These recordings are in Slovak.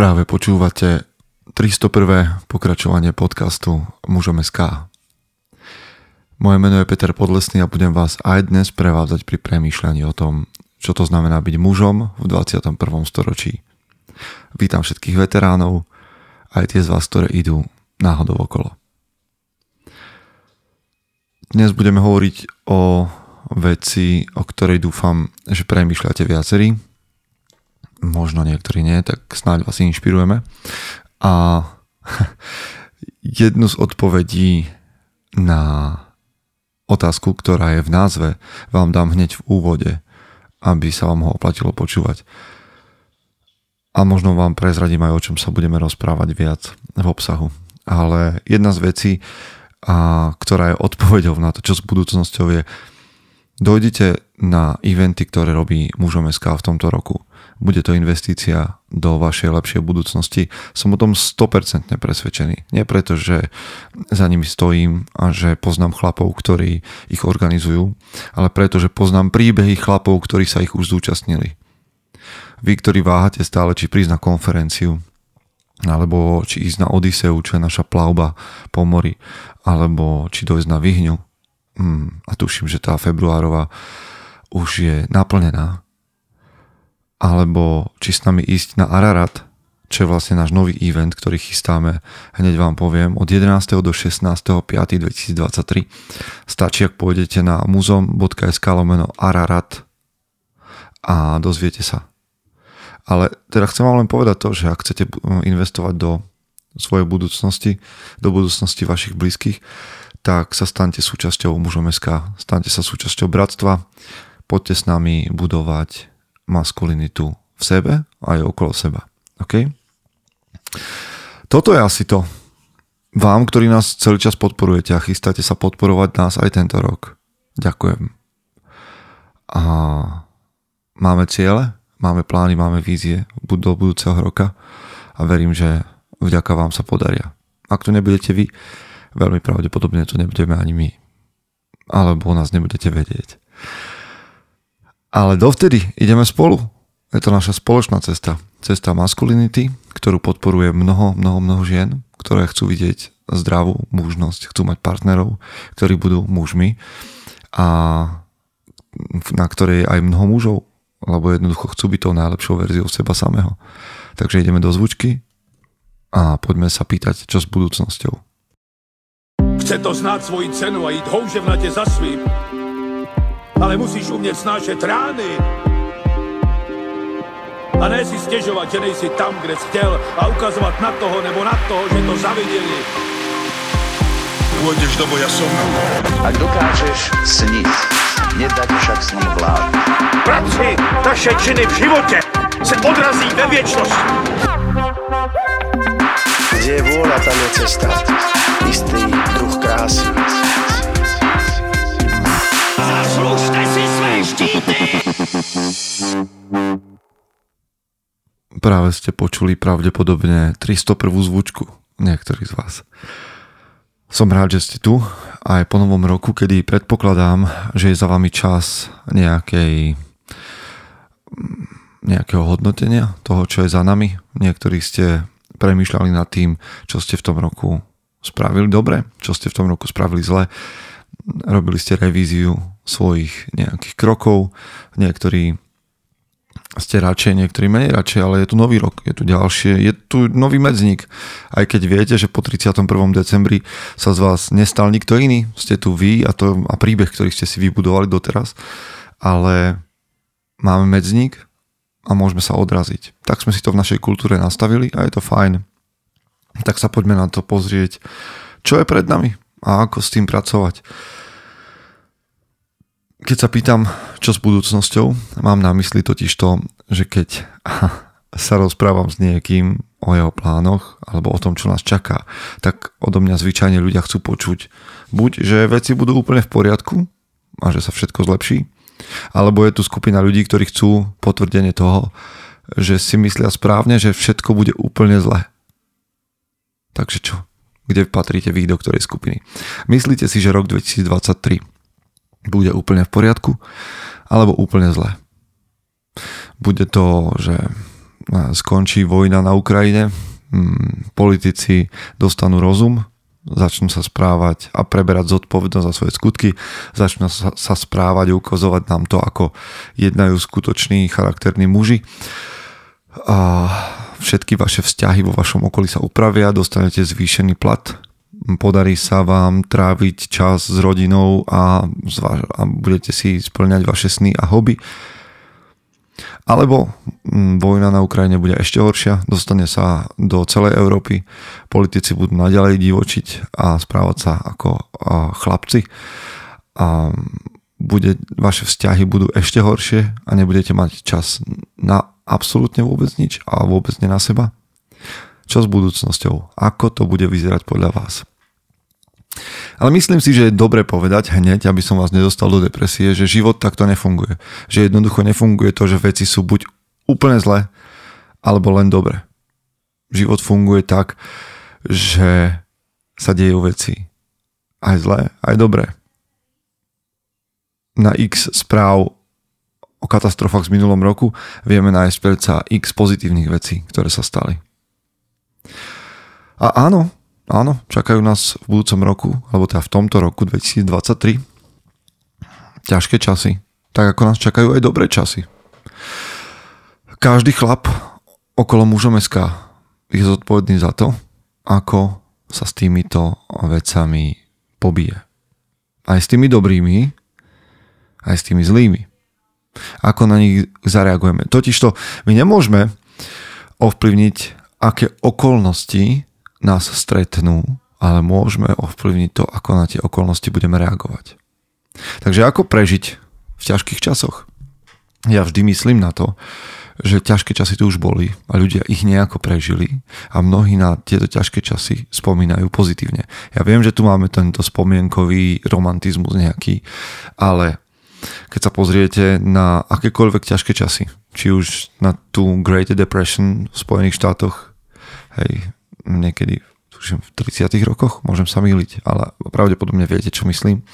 Práve počúvate 301. pokračovanie podcastu Mužom SK. Moje meno je Peter Podlesný a budem vás aj dnes prevádzať pri premýšľaní o tom, čo to znamená byť mužom v 21. storočí. Vítam všetkých veteránov, aj tie z vás, ktoré idú náhodou okolo. Dnes budeme hovoriť o veci, o ktorej dúfam, že premýšľate viacerí, možno niektorí nie, tak snáď vás inšpirujeme. A jednu z odpovedí na otázku, ktorá je v názve, vám dám hneď v úvode, aby sa vám ho oplatilo počúvať. A možno vám prezradím aj, o čom sa budeme rozprávať viac v obsahu. Ale jedna z vecí, a, ktorá je odpovedou na to, čo s budúcnosťou je, dojdete na eventy, ktoré robí mužom SK v tomto roku bude to investícia do vašej lepšej budúcnosti. Som o tom 100% presvedčený. Nie preto, že za nimi stojím a že poznám chlapov, ktorí ich organizujú, ale preto, že poznám príbehy chlapov, ktorí sa ich už zúčastnili. Vy, ktorí váhate stále, či prísť na konferenciu, alebo či ísť na Odiseu, čo je naša plavba po mori, alebo či dojsť na Vyhňu. Hmm, a tuším, že tá februárová už je naplnená alebo či s nami ísť na Ararat, čo je vlastne náš nový event, ktorý chystáme, hneď vám poviem, od 11. do 16.5.2023. Stačí, ak pôjdete na muzom.sk lomeno Ararat a dozviete sa. Ale teda chcem vám len povedať to, že ak chcete investovať do svojej budúcnosti, do budúcnosti vašich blízkych, tak sa stante súčasťou mužom SK, stante sa súčasťou bratstva, poďte s nami budovať maskulinitu v sebe a aj okolo seba. OK? Toto je asi to. Vám, ktorí nás celý čas podporujete a chystáte sa podporovať nás aj tento rok. Ďakujem. A máme ciele, máme plány, máme vízie do budúceho roka a verím, že vďaka vám sa podaria. Ak tu nebudete vy, veľmi pravdepodobne tu nebudeme ani my. Alebo nás nebudete vedieť. Ale dovtedy ideme spolu. Je to naša spoločná cesta. Cesta maskulinity, ktorú podporuje mnoho, mnoho, mnoho žien, ktoré chcú vidieť zdravú mužnosť, chcú mať partnerov, ktorí budú mužmi a na ktorej aj mnoho mužov, lebo jednoducho chcú byť tou najlepšou verziou seba samého. Takže ideme do zvučky a poďme sa pýtať, čo s budúcnosťou. Chce to znáť svoji cenu a ísť houževnate za svým ale musíš umět snášet rány. A ne si stěžovat, že nejsi tam, kde jsi chtěl a ukazovat na toho nebo na toho, že to zaviděli. Pôjdeš do boja som. Ak dokážeš sniť, nedať však snom vlád. Práci, taše činy v životě se odrazí ve věčnosti. Kde je vôľa, tam je cesta. Istý druh krásy. Práve ste počuli pravdepodobne 301. zvučku niektorí z vás. Som rád, že ste tu aj po novom roku, kedy predpokladám, že je za vami čas nejakej nejakého hodnotenia toho, čo je za nami. Niektorí ste premýšľali nad tým, čo ste v tom roku spravili dobre, čo ste v tom roku spravili zle robili ste revíziu svojich nejakých krokov, niektorí ste radšej, niektorí menej radšej, ale je tu nový rok, je tu ďalšie, je tu nový medzník. Aj keď viete, že po 31. decembri sa z vás nestal nikto iný, ste tu vy a, to, a príbeh, ktorý ste si vybudovali doteraz, ale máme medzník a môžeme sa odraziť. Tak sme si to v našej kultúre nastavili a je to fajn. Tak sa poďme na to pozrieť, čo je pred nami a ako s tým pracovať. Keď sa pýtam, čo s budúcnosťou, mám na mysli totiž to, že keď sa rozprávam s niekým o jeho plánoch alebo o tom, čo nás čaká, tak odo mňa zvyčajne ľudia chcú počuť buď, že veci budú úplne v poriadku a že sa všetko zlepší, alebo je tu skupina ľudí, ktorí chcú potvrdenie toho, že si myslia správne, že všetko bude úplne zle. Takže čo? Kde patríte vy do ktorej skupiny? Myslíte si, že rok 2023 bude úplne v poriadku, alebo úplne zle. Bude to, že skončí vojna na Ukrajine, mm, politici dostanú rozum, začnú sa správať a preberať zodpovednosť za svoje skutky, začnú sa správať a ukazovať nám to, ako jednajú skutoční charakterní muži. A všetky vaše vzťahy vo vašom okolí sa upravia, dostanete zvýšený plat, podarí sa vám tráviť čas s rodinou a, a budete si splňať vaše sny a hobby alebo mm, vojna na Ukrajine bude ešte horšia, dostane sa do celej Európy, politici budú naďalej divočiť a správať sa ako chlapci a bude, vaše vzťahy budú ešte horšie a nebudete mať čas na absolútne vôbec nič a vôbec nie na seba. Čo s budúcnosťou? Ako to bude vyzerať podľa vás? Ale myslím si, že je dobre povedať hneď, aby som vás nedostal do depresie, že život takto nefunguje. Že jednoducho nefunguje to, že veci sú buď úplne zlé, alebo len dobre. Život funguje tak, že sa dejú veci aj zlé, aj dobré. Na x správ o katastrofách z minulom roku vieme nájsť predsa x pozitívnych vecí, ktoré sa stali. A áno, Áno, čakajú nás v budúcom roku, alebo teda v tomto roku 2023 ťažké časy, tak ako nás čakajú aj dobré časy. Každý chlap okolo mužom SK je zodpovedný za to, ako sa s týmito vecami pobije. Aj s tými dobrými, aj s tými zlými. Ako na nich zareagujeme. Totižto my nemôžeme ovplyvniť, aké okolnosti nás stretnú, ale môžeme ovplyvniť to, ako na tie okolnosti budeme reagovať. Takže ako prežiť v ťažkých časoch? Ja vždy myslím na to, že ťažké časy tu už boli a ľudia ich nejako prežili a mnohí na tieto ťažké časy spomínajú pozitívne. Ja viem, že tu máme tento spomienkový romantizmus nejaký, ale keď sa pozriete na akékoľvek ťažké časy, či už na tú Great Depression v Spojených štátoch, hej, niekedy tuším, v 30 rokoch, môžem sa myliť, ale pravdepodobne viete, čo myslím.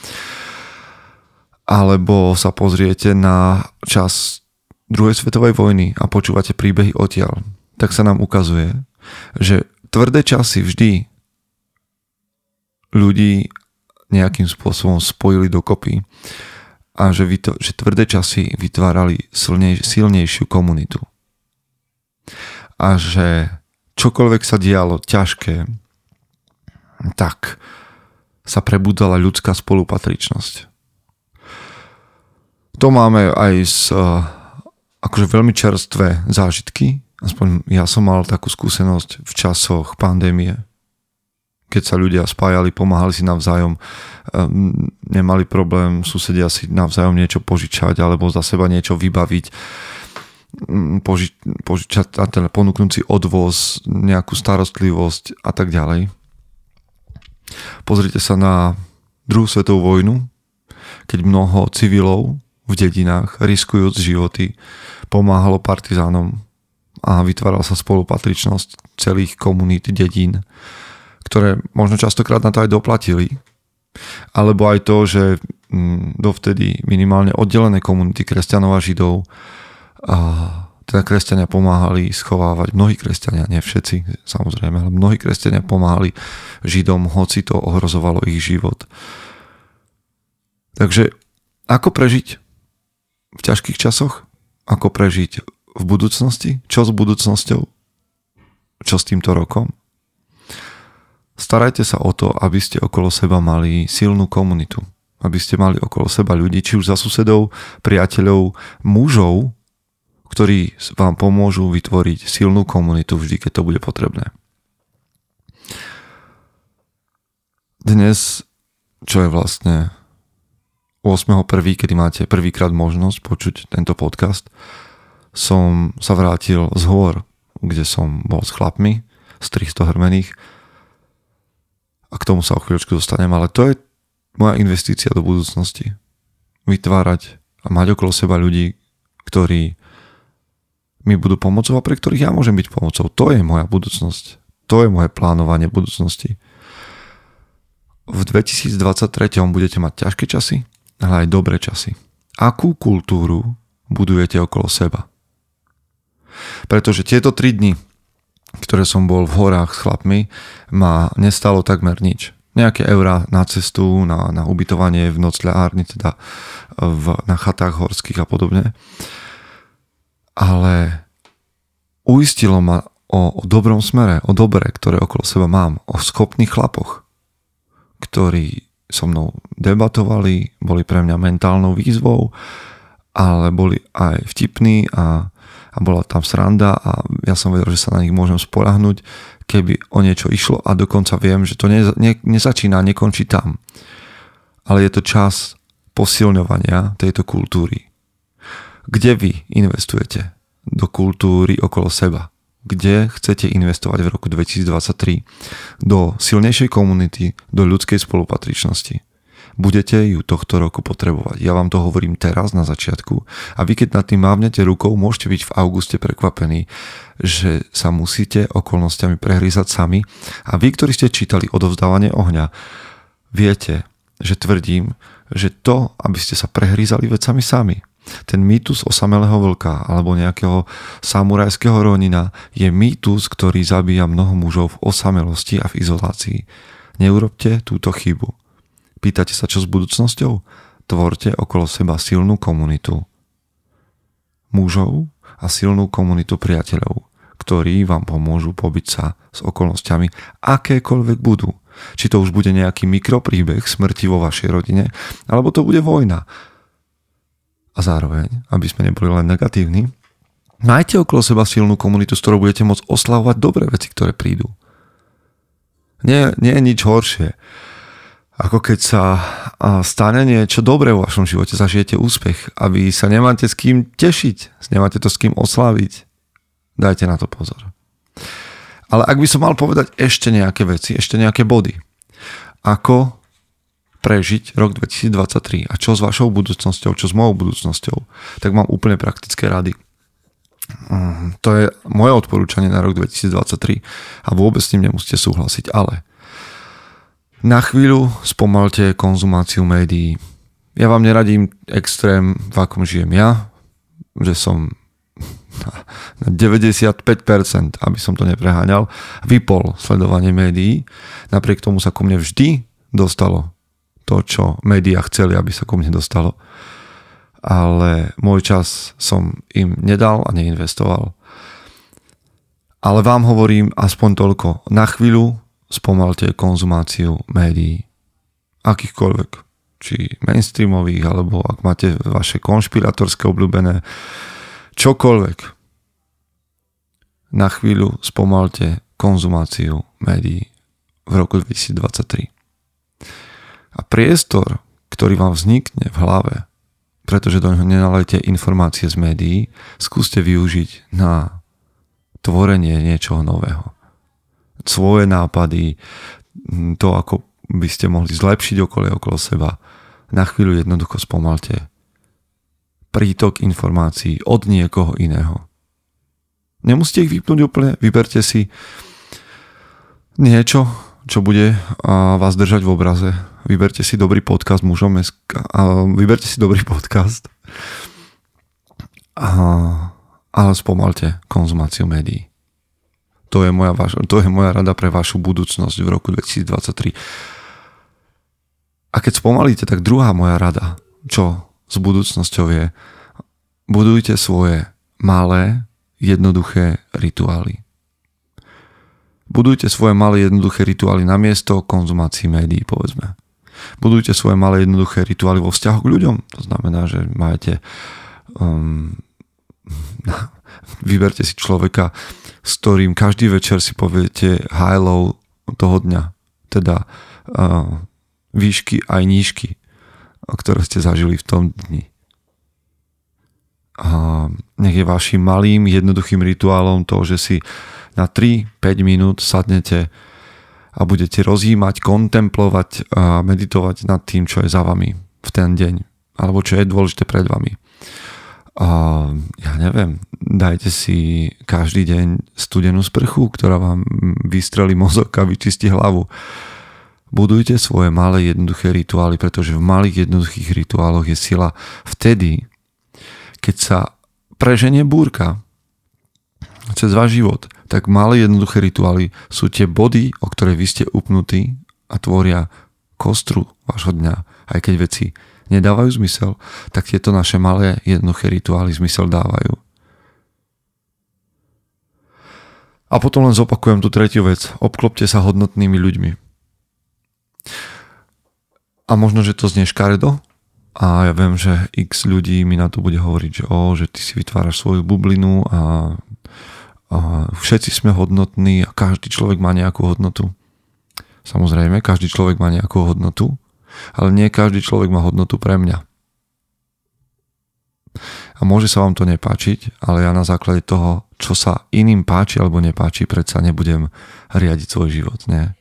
Alebo sa pozriete na čas druhej svetovej vojny a počúvate príbehy odtiaľ, tak sa nám ukazuje, že tvrdé časy vždy ľudí nejakým spôsobom spojili dokopy a že, vyto, že tvrdé časy vytvárali silnej, silnejšiu komunitu. A že čokoľvek sa dialo ťažké, tak sa prebudala ľudská spolupatričnosť. To máme aj z akože veľmi čerstvé zážitky, aspoň ja som mal takú skúsenosť v časoch pandémie, keď sa ľudia spájali, pomáhali si navzájom, ehm, nemali problém susedia si navzájom niečo požičať alebo za seba niečo vybaviť poži- požičať, teda ponúknúť si odvoz, nejakú starostlivosť a tak ďalej. Pozrite sa na druhú svetovú vojnu, keď mnoho civilov v dedinách, riskujúc životy, pomáhalo partizánom a vytvárala sa spolupatričnosť celých komunít dedín, ktoré možno častokrát na to aj doplatili. Alebo aj to, že dovtedy minimálne oddelené komunity kresťanov a židov a teda kresťania pomáhali schovávať, mnohí kresťania, nie všetci samozrejme, ale mnohí kresťania pomáhali Židom, hoci to ohrozovalo ich život. Takže ako prežiť v ťažkých časoch? Ako prežiť v budúcnosti? Čo s budúcnosťou? Čo s týmto rokom? Starajte sa o to, aby ste okolo seba mali silnú komunitu. Aby ste mali okolo seba ľudí, či už za susedov, priateľov, mužov, ktorí vám pomôžu vytvoriť silnú komunitu vždy, keď to bude potrebné. Dnes, čo je vlastne 8.1., kedy máte prvýkrát možnosť počuť tento podcast, som sa vrátil z hôr, kde som bol s chlapmi, z 300 hrmených a k tomu sa o chvíľočku dostanem, ale to je moja investícia do budúcnosti. Vytvárať a mať okolo seba ľudí, ktorí mi budú pomocou a pre ktorých ja môžem byť pomocou. To je moja budúcnosť. To je moje plánovanie budúcnosti. V 2023 budete mať ťažké časy, ale aj dobré časy. Akú kultúru budujete okolo seba? Pretože tieto 3 dni, ktoré som bol v horách s chlapmi, ma nestalo takmer nič. Nejaké eurá na cestu, na, na ubytovanie v nocľárni, teda v, na chatách horských a podobne. Ale uistilo ma o, o dobrom smere, o dobre, ktoré okolo seba mám, o schopných chlapoch, ktorí so mnou debatovali, boli pre mňa mentálnou výzvou, ale boli aj vtipní a, a bola tam sranda a ja som vedel, že sa na nich môžem spolahnuť, keby o niečo išlo a dokonca viem, že to ne, ne, nezačína, nekončí tam. Ale je to čas posilňovania tejto kultúry. Kde vy investujete? do kultúry okolo seba. Kde chcete investovať v roku 2023? Do silnejšej komunity, do ľudskej spolupatričnosti. Budete ju tohto roku potrebovať. Ja vám to hovorím teraz na začiatku a vy keď nad tým mávnete rukou, môžete byť v auguste prekvapení, že sa musíte okolnostiami prehrízať sami a vy, ktorí ste čítali odovzdávanie ohňa, viete, že tvrdím, že to, aby ste sa prehrízali vecami sami, ten mýtus osamelého vlka alebo nejakého samurajského ronina je mýtus, ktorý zabíja mnoho mužov v osamelosti a v izolácii. Neurobte túto chybu. Pýtate sa, čo s budúcnosťou? Tvorte okolo seba silnú komunitu mužov a silnú komunitu priateľov, ktorí vám pomôžu pobiť sa s okolnostiami, akékoľvek budú. Či to už bude nejaký mikropríbeh smrti vo vašej rodine, alebo to bude vojna, a zároveň, aby sme neboli len negatívni, majte okolo seba silnú komunitu, s ktorou budete môcť oslavovať dobré veci, ktoré prídu. Nie, nie je nič horšie, ako keď sa stane niečo dobré vo vašom živote, zažijete úspech a vy sa nemáte s kým tešiť, nemáte to s kým oslaviť. Dajte na to pozor. Ale ak by som mal povedať ešte nejaké veci, ešte nejaké body, ako prežiť rok 2023 a čo s vašou budúcnosťou, čo s mojou budúcnosťou, tak mám úplne praktické rady. Mm, to je moje odporúčanie na rok 2023 a vôbec s tým nemusíte súhlasiť, ale na chvíľu spomalte konzumáciu médií. Ja vám neradím extrém, v akom žijem ja, že som na 95%, aby som to nepreháňal, vypol sledovanie médií. Napriek tomu sa ku mne vždy dostalo to, čo médiá chceli, aby sa ku mne dostalo. Ale môj čas som im nedal a neinvestoval. Ale vám hovorím aspoň toľko. Na chvíľu spomalte konzumáciu médií. Akýchkoľvek. Či mainstreamových, alebo ak máte vaše konšpiratorské obľúbené. Čokoľvek. Na chvíľu spomalte konzumáciu médií v roku 2023. A priestor, ktorý vám vznikne v hlave, pretože do neho nenalejte informácie z médií, skúste využiť na tvorenie niečoho nového. Svoje nápady, to, ako by ste mohli zlepšiť okolie okolo seba, na chvíľu jednoducho spomalte prítok informácií od niekoho iného. Nemusíte ich vypnúť úplne, vyberte si niečo, čo bude vás držať v obraze, vyberte si dobrý podcast mužom a vyberte si dobrý podcast a, ale spomalte konzumáciu médií. To je, moja, to je moja rada pre vašu budúcnosť v roku 2023. A keď spomalíte, tak druhá moja rada, čo s budúcnosťou je, budujte svoje malé, jednoduché rituály. Budujte svoje malé jednoduché rituály na miesto konzumácii médií, povedzme. Budujte svoje malé jednoduché rituály vo vzťahu k ľuďom. To znamená, že máte um, vyberte si človeka, s ktorým každý večer si poviete high toho dňa. Teda uh, výšky aj nížky, ktoré ste zažili v tom dni. A nech je vašim malým, jednoduchým rituálom to, že si na 3-5 minút sadnete a budete rozjímať, kontemplovať a meditovať nad tým, čo je za vami v ten deň, alebo čo je dôležité pred vami. A ja neviem, dajte si každý deň studenú sprchu, ktorá vám vystrelí mozog a vyčistí hlavu. Budujte svoje malé jednoduché rituály, pretože v malých jednoduchých rituáloch je sila vtedy, keď sa preženie búrka, cez váš život, tak malé jednoduché rituály sú tie body, o ktoré vy ste upnutí a tvoria kostru vášho dňa. Aj keď veci nedávajú zmysel, tak tieto naše malé jednoduché rituály zmysel dávajú. A potom len zopakujem tú tretiu vec. Obklopte sa hodnotnými ľuďmi. A možno, že to znie škaredo, a ja viem, že x ľudí mi na to bude hovoriť, že, o, že ty si vytváraš svoju bublinu a, a všetci sme hodnotní a každý človek má nejakú hodnotu. Samozrejme, každý človek má nejakú hodnotu, ale nie každý človek má hodnotu pre mňa. A môže sa vám to nepáčiť, ale ja na základe toho, čo sa iným páči alebo nepáči, predsa nebudem riadiť svoj život. Nie.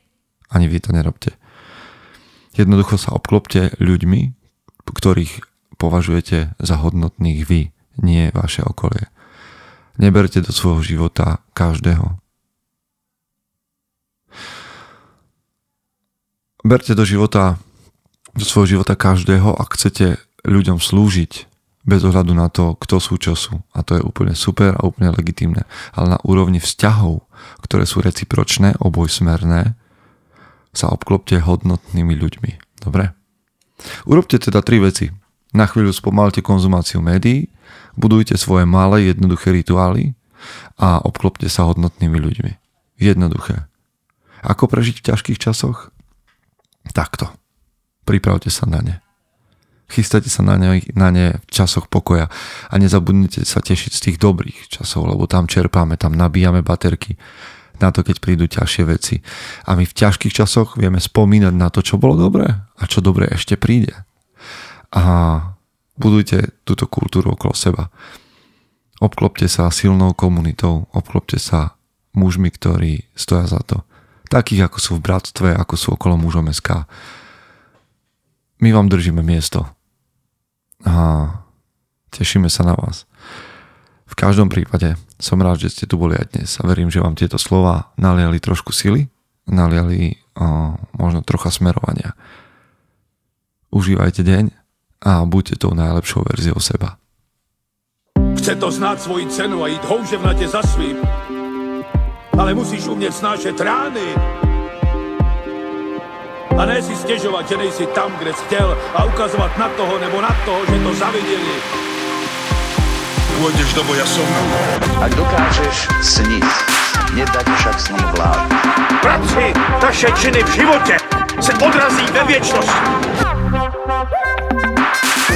Ani vy to nerobte. Jednoducho sa obklopte ľuďmi, ktorých považujete za hodnotných vy, nie vaše okolie. Neberte do svojho života každého. Berte do života do svojho života každého, ak chcete ľuďom slúžiť bez ohľadu na to, kto sú, čo sú. A to je úplne super a úplne legitimné. Ale na úrovni vzťahov, ktoré sú recipročné, obojsmerné, sa obklopte hodnotnými ľuďmi. Dobre? Urobte teda tri veci. Na chvíľu spomalte konzumáciu médií, budujte svoje malé jednoduché rituály a obklopte sa hodnotnými ľuďmi. Jednoduché. Ako prežiť v ťažkých časoch? Takto. Pripravte sa na ne. Chystajte sa na ne, na ne v časoch pokoja a nezabudnite sa tešiť z tých dobrých časov, lebo tam čerpáme, tam nabíjame baterky na to, keď prídu ťažšie veci. A my v ťažkých časoch vieme spomínať na to, čo bolo dobré a čo dobré ešte príde. A budujte túto kultúru okolo seba. Obklopte sa silnou komunitou, obklopte sa mužmi, ktorí stoja za to. Takých, ako sú v bratstve, ako sú okolo mužom SK. My vám držíme miesto. A tešíme sa na vás. V každom prípade som rád, že ste tu boli aj dnes a verím, že vám tieto slova naliali trošku sily, naliali o, možno trocha smerovania. Užívajte deň a buďte tou najlepšou verziou seba. Chce to znát svoji cenu a jít houževnatě za svým. Ale musíš umět snášet rány. A ne si stěžovat, že nejsi tam, kde jsi chtěl a ukazovat na toho nebo na toho, že to zaviděli. Pôjdeš do boja som. Ak dokážeš sniť, nedať však snom vlád. Práci, taše činy v životě se odrazí ve věčnosti.